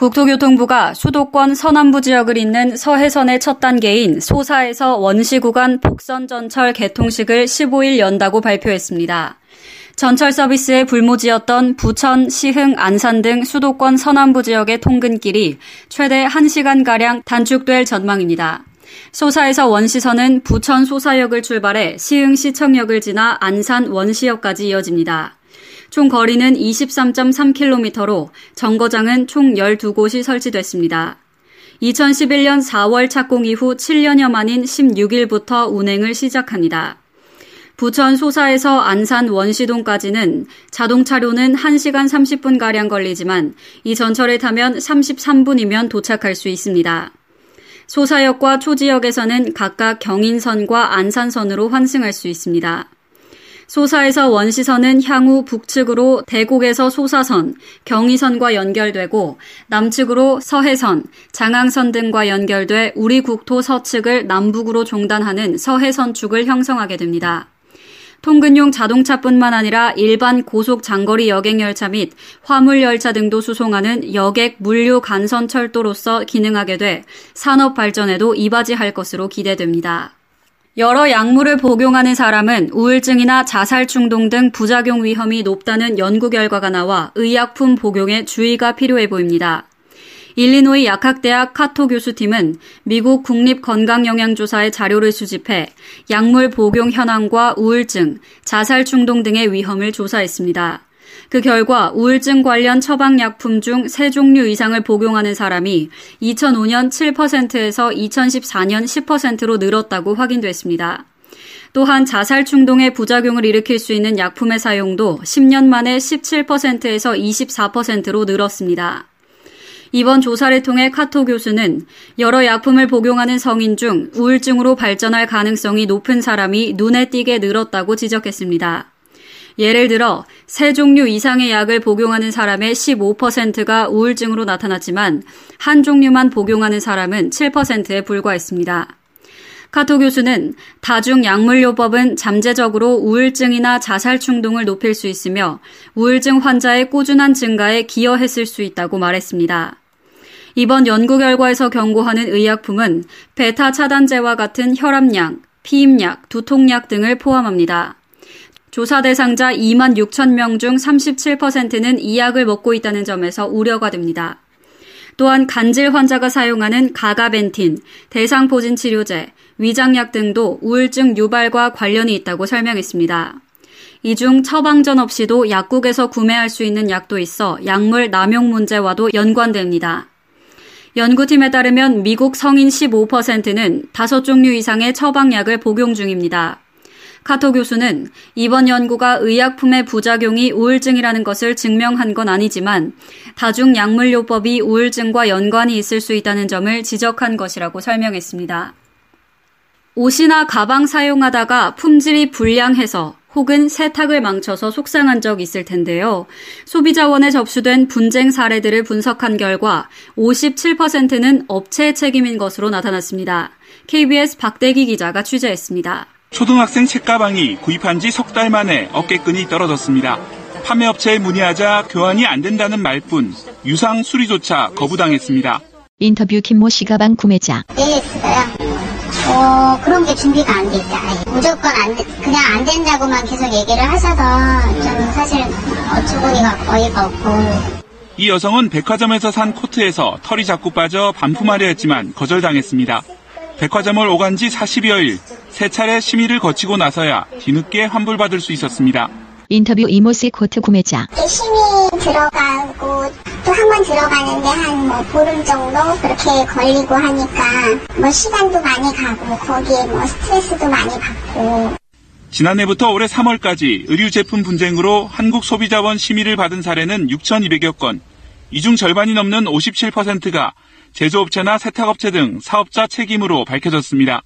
국토교통부가 수도권 서남부 지역을 잇는 서해선의 첫 단계인 소사에서 원시 구간 복선 전철 개통식을 15일 연다고 발표했습니다. 전철 서비스에 불모지였던 부천, 시흥, 안산 등 수도권 서남부 지역의 통근길이 최대 1시간가량 단축될 전망입니다. 소사에서 원시선은 부천 소사역을 출발해 시흥 시청역을 지나 안산 원시역까지 이어집니다. 총 거리는 23.3km로 정거장은 총 12곳이 설치됐습니다. 2011년 4월 착공 이후 7년여 만인 16일부터 운행을 시작합니다. 부천 소사에서 안산 원시동까지는 자동차로는 1시간 30분가량 걸리지만 이 전철을 타면 33분이면 도착할 수 있습니다. 소사역과 초지역에서는 각각 경인선과 안산선으로 환승할 수 있습니다. 소사에서 원시선은 향후 북측으로 대곡에서 소사선, 경의선과 연결되고 남측으로 서해선, 장항선 등과 연결돼 우리 국토 서측을 남북으로 종단하는 서해선축을 형성하게 됩니다. 통근용 자동차뿐만 아니라 일반 고속 장거리 여객열차 및 화물열차 등도 수송하는 여객 물류 간선 철도로서 기능하게 돼 산업 발전에도 이바지할 것으로 기대됩니다. 여러 약물을 복용하는 사람은 우울증이나 자살 충동 등 부작용 위험이 높다는 연구 결과가 나와 의약품 복용에 주의가 필요해 보입니다. 일리노이 약학대학 카토 교수팀은 미국 국립건강영양조사의 자료를 수집해 약물 복용 현황과 우울증, 자살 충동 등의 위험을 조사했습니다. 그 결과 우울증 관련 처방약품 중세 종류 이상을 복용하는 사람이 2005년 7%에서 2014년 10%로 늘었다고 확인됐습니다. 또한 자살 충동의 부작용을 일으킬 수 있는 약품의 사용도 10년 만에 17%에서 24%로 늘었습니다. 이번 조사를 통해 카토 교수는 여러 약품을 복용하는 성인 중 우울증으로 발전할 가능성이 높은 사람이 눈에 띄게 늘었다고 지적했습니다. 예를 들어 세 종류 이상의 약을 복용하는 사람의 15%가 우울증으로 나타났지만 한 종류만 복용하는 사람은 7%에 불과했습니다. 카토 교수는 다중 약물요법은 잠재적으로 우울증이나 자살 충동을 높일 수 있으며 우울증 환자의 꾸준한 증가에 기여했을 수 있다고 말했습니다. 이번 연구 결과에서 경고하는 의약품은 베타 차단제와 같은 혈압약, 피임약, 두통약 등을 포함합니다. 조사 대상자 2만 6천 명 중 37%는 이 약을 먹고 있다는 점에서 우려가 됩니다. 또한 간질 환자가 사용하는 가가벤틴, 대상포진 치료제, 위장약 등도 우울증 유발과 관련이 있다고 설명했습니다. 이 중 처방전 없이도 약국에서 구매할 수 있는 약도 있어 약물 남용 문제와도 연관됩니다. 연구팀에 따르면 미국 성인 15%는 다섯 종류 이상의 처방약을 복용 중입니다. 카토 교수는 이번 연구가 의약품의 부작용이 우울증이라는 것을 증명한 건 아니지만 다중약물요법이 우울증과 연관이 있을 수 있다는 점을 지적한 것이라고 설명했습니다. 옷이나 가방 사용하다가 품질이 불량해서 혹은 세탁을 망쳐서 속상한 적 있을 텐데요. 소비자원에 접수된 분쟁 사례들을 분석한 결과 57%는 업체의 책임인 것으로 나타났습니다. KBS 박대기 기자가 취재했습니다. 초등학생 책가방이 구입한 지 석 달 만에 어깨끈이 떨어졌습니다. 판매업체에 문의하자 교환이 안 된다는 말뿐 유상 수리조차 거부당했습니다. 인터뷰 김모 씨 가방 구매자. 어, 그런 게 준비가 안 돼 있다. 무조건 안, 그냥 안 된다고만 계속 얘기를 하셔서 좀 사실 어처구니가 어이가 없고. 이 여성은 백화점에서 산 코트에서 털이 자꾸 빠져 반품하려 했지만 거절당했습니다. 백화점을 오간 지 40여일, 세 차례 심의를 거치고 나서야 뒤늦게 환불받을 수 있었습니다. 인터뷰 이모씨 코트 구매자. 심의 들어가고 또 한 번 들어가는데 한 뭐 보름 정도 그렇게 걸리고 하니까 뭐 시간도 많이 가고 거기에 뭐 스트레스도 많이 받고 지난해부터 올해 3월까지 의류 제품 분쟁으로 한국 소비자원 심의를 받은 사례는 6,200여 건. 이 중 절반이 넘는 57%가 제조업체나 세탁업체 등 사업자 책임으로 밝혀졌습니다.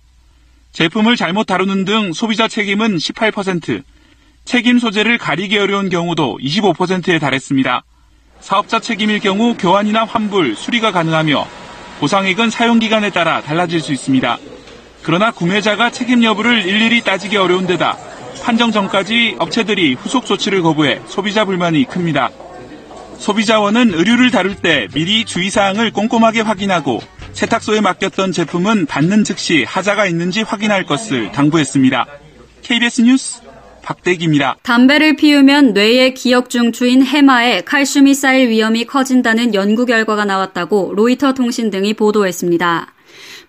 제품을 잘못 다루는 등 소비자 책임은 18%, 책임 소재를 가리기 어려운 경우도 25%에 달했습니다. 사업자 책임일 경우 교환이나 환불, 수리가 가능하며 보상액은 사용기간에 따라 달라질 수 있습니다. 그러나 구매자가 책임 여부를 일일이 따지기 어려운 데다 판정 전까지 업체들이 후속 조치를 거부해 소비자 불만이 큽니다. 소비자원은 의류를 다룰 때 미리 주의사항을 꼼꼼하게 확인하고 세탁소에 맡겼던 제품은 받는 즉시 하자가 있는지 확인할 것을 당부했습니다. KBS 뉴스 박대기입니다. 담배를 피우면 뇌의 기억 중추인 해마에 칼슘이 쌓일 위험이 커진다는 연구 결과가 나왔다고 로이터 통신 등이 보도했습니다.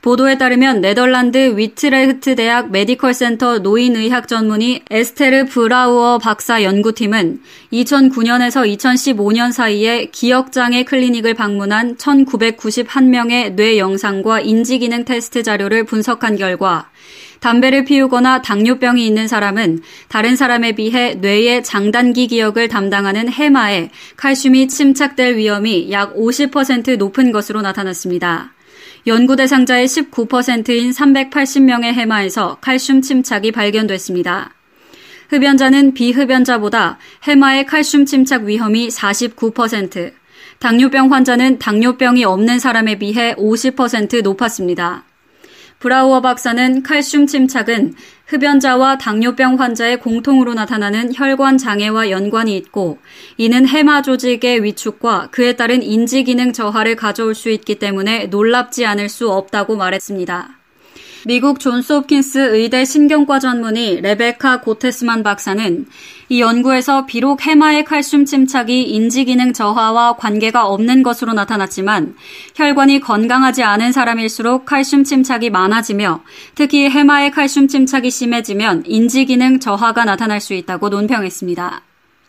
보도에 따르면 네덜란드 위트레흐트 대학 메디컬 센터 노인의학 전문의 에스테르 브라우어 박사 연구팀은 2009년에서 2015년 사이에 기억장애 클리닉을 방문한 1991명의 뇌 영상과 인지 기능 테스트 자료를 분석한 결과 담배를 피우거나 당뇨병이 있는 사람은 다른 사람에 비해 뇌의 장단기 기억을 담당하는 해마에 칼슘이 침착될 위험이 약 50% 높은 것으로 나타났습니다. 연구 대상자의 19%인 380명의 해마에서 칼슘 침착이 발견됐습니다. 흡연자는 비흡연자보다 해마의 칼슘 침착 위험이 49%, 당뇨병 환자는 당뇨병이 없는 사람에 비해 50% 높았습니다. 브라우어 박사는 칼슘 침착은 흡연자와 당뇨병 환자의 공통으로 나타나는 혈관 장애와 연관이 있고 이는 해마 조직의 위축과 그에 따른 인지 기능 저하를 가져올 수 있기 때문에 놀랍지 않을 수 없다고 말했습니다. 미국 존스 홉킨스 의대 신경과 전문의 레베카 고테스만 박사는 이 연구에서 비록 해마의 칼슘 침착이 인지 기능 저하와 관계가 없는 것으로 나타났지만 혈관이 건강하지 않은 사람일수록 칼슘 침착이 많아지며 특히 해마의 칼슘 침착이 심해지면 인지 기능 저하가 나타날 수 있다고 논평했습니다.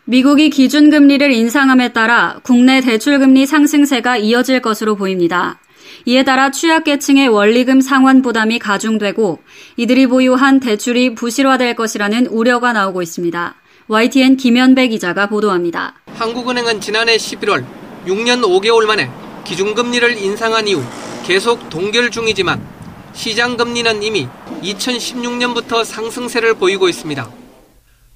미국이 기준금리를 인상함에 따라 국내 대출금리 상승세가 이어질 것으로 보입니다. 이에 따라 취약계층의 원리금 상환 부담이 가중되고 이들이 보유한 대출이 부실화될 것이라는 우려가 나오고 있습니다. YTN 김현배 기자가 보도합니다. 한국은행은 지난해 11월 6년 5개월 만에 기준금리를 인상한 이후 계속 동결 중이지만 시장금리는 이미 2016년부터 상승세를 보이고 있습니다.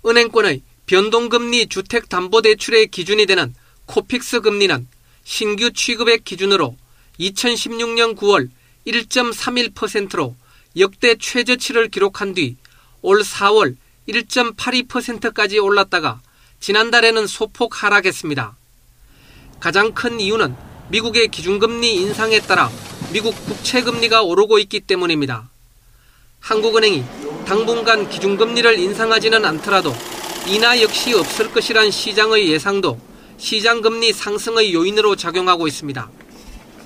은행권의 변동금리 주택담보대출의 기준이 되는 코픽스 금리는 신규 취급액 기준으로 2016년 9월 1.31%로 역대 최저치를 기록한 뒤 올 4월 1.82%까지 올랐다가 지난달에는 소폭 하락했습니다. 가장 큰 이유는 미국의 기준금리 인상에 따라 미국 국채금리가 오르고 있기 때문입니다. 한국은행이 당분간 기준금리를 인상하지는 않더라도 인하 역시 없을 것이란 시장의 예상도 시장금리 상승의 요인으로 작용하고 있습니다.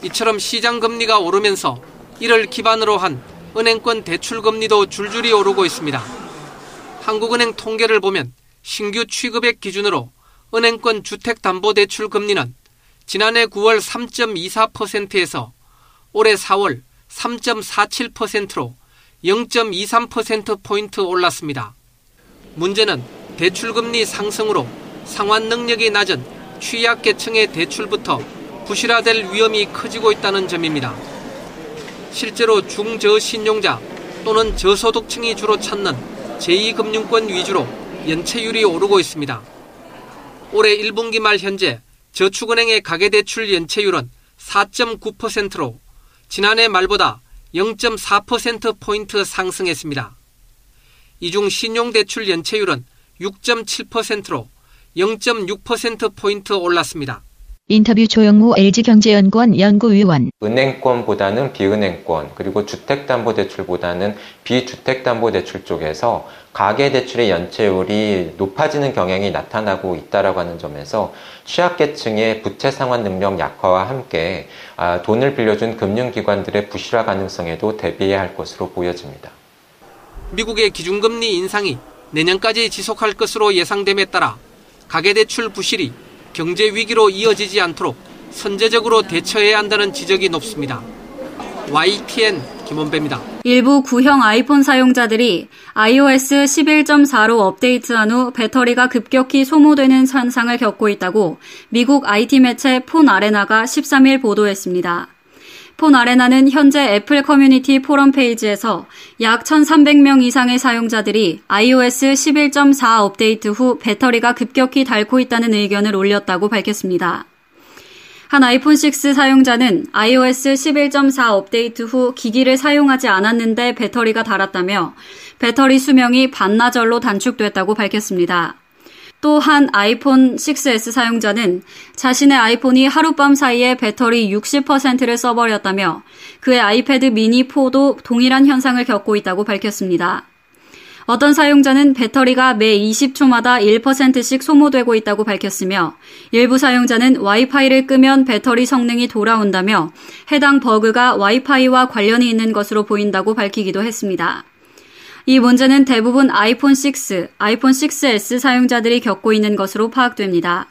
이처럼 시장 금리가 오르면서 이를 기반으로 한 은행권 대출 금리도 줄줄이 오르고 있습니다. 한국은행 통계를 보면 신규 취급액 기준으로 은행권 주택담보대출 금리는 지난해 9월 3.24%에서 올해 4월 3.47%로 0.23%포인트 올랐습니다. 문제는 대출금리 상승으로 상환 능력이 낮은 취약계층의 대출부터 부실화될 위험이 커지고 있다는 점입니다. 실제로 중저신용자 또는 저소득층이 주로 찾는 제2금융권 위주로 연체율이 오르고 있습니다. 올해 1분기 말 현재 저축은행의 가계대출 연체율은 4.9%로 지난해 말보다 0.4%포인트 상승했습니다. 이 중 신용대출 연체율은 6.7%로 0.6%포인트 올랐습니다. 인터뷰 조영무 LG경제연구원 연구위원. 은행권보다는 비은행권, 그리고 주택담보대출보다는 비주택담보대출 쪽에서 가계대출의 연체율이 높아지는 경향이 나타나고 있다라고 하는 점에서 취약계층의 부채 상환 능력 약화와 함께 아, 돈을 빌려준 금융기관들의 부실화 가능성에도 대비해야 할 것으로 보여집니다. 미국의 기준금리 인상이 내년까지 지속할 것으로 예상됨에 따라 가계대출 부실이 경제 위기로 이어지지 않도록 선제적으로 대처해야 한다는 지적이 높습니다. YTN 김원배입니다. 일부 구형 아이폰 사용자들이 iOS 11.4로 업데이트한 후 배터리가 급격히 소모되는 현상을 겪고 있다고 미국 IT 매체 폰 아레나가 13일 보도했습니다. 폰 아레나는 현재 애플 커뮤니티 포럼 페이지에서 약 1,300명 이상의 사용자들이 iOS 11.4 업데이트 후 배터리가 급격히 닳고 있다는 의견을 올렸다고 밝혔습니다. 한 아이폰 6 사용자는 iOS 11.4 업데이트 후 기기를 사용하지 않았는데 배터리가 닳았다며 배터리 수명이 반나절로 단축됐다고 밝혔습니다. 또한 아이폰 6S 사용자는 자신의 아이폰이 하룻밤 사이에 배터리 60%를 써버렸다며 그의 아이패드 미니 4도 동일한 현상을 겪고 있다고 밝혔습니다. 어떤 사용자는 배터리가 매 20초마다 1%씩 소모되고 있다고 밝혔으며 일부 사용자는 와이파이를 끄면 배터리 성능이 돌아온다며 해당 버그가 와이파이와 관련이 있는 것으로 보인다고 밝히기도 했습니다. 이 문제는 대부분 아이폰 6, 아이폰 6S 사용자들이 겪고 있는 것으로 파악됩니다.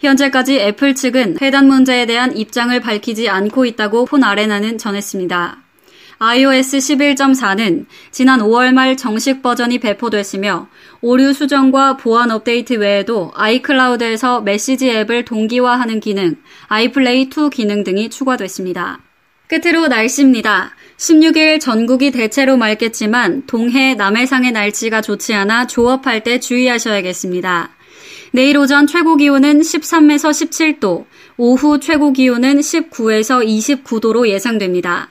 현재까지 애플 측은 해당 문제에 대한 입장을 밝히지 않고 있다고 폰 아레나는 전했습니다. iOS 11.4는 지난 5월 말 정식 버전이 배포됐으며 오류 수정과 보안 업데이트 외에도 iCloud에서 메시지 앱을 동기화하는 기능, AirPlay 2 기능 등이 추가됐습니다. 끝으로 날씨입니다. 16일 전국이 대체로 맑겠지만 동해 남해상의 날씨가 좋지 않아 조업할 때 주의하셔야겠습니다. 내일 오전 최고 기온은 13에서 17도, 오후 최고 기온은 19에서 29도로 예상됩니다.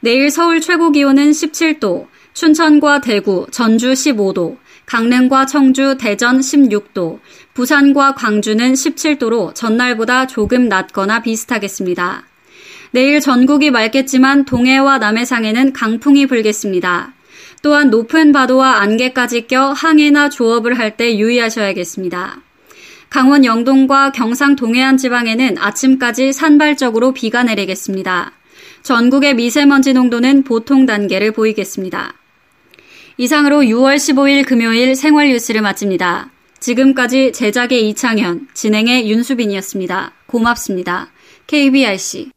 내일 서울 최고 기온은 17도, 춘천과 대구, 전주 15도, 강릉과 청주, 대전 16도, 부산과 광주는 17도로 전날보다 조금 낮거나 비슷하겠습니다. 내일 전국이 맑겠지만 동해와 남해상에는 강풍이 불겠습니다. 또한 높은 파도와 안개까지 껴 항해나 조업을 할 때 유의하셔야겠습니다. 강원 영동과 경상 동해안 지방에는 아침까지 산발적으로 비가 내리겠습니다. 전국의 미세먼지 농도는 보통 단계를 보이겠습니다. 이상으로 6월 15일 금요일 생활 뉴스를 마칩니다. 지금까지 제작의 이창현, 진행의 윤수빈이었습니다. 고맙습니다. KBRC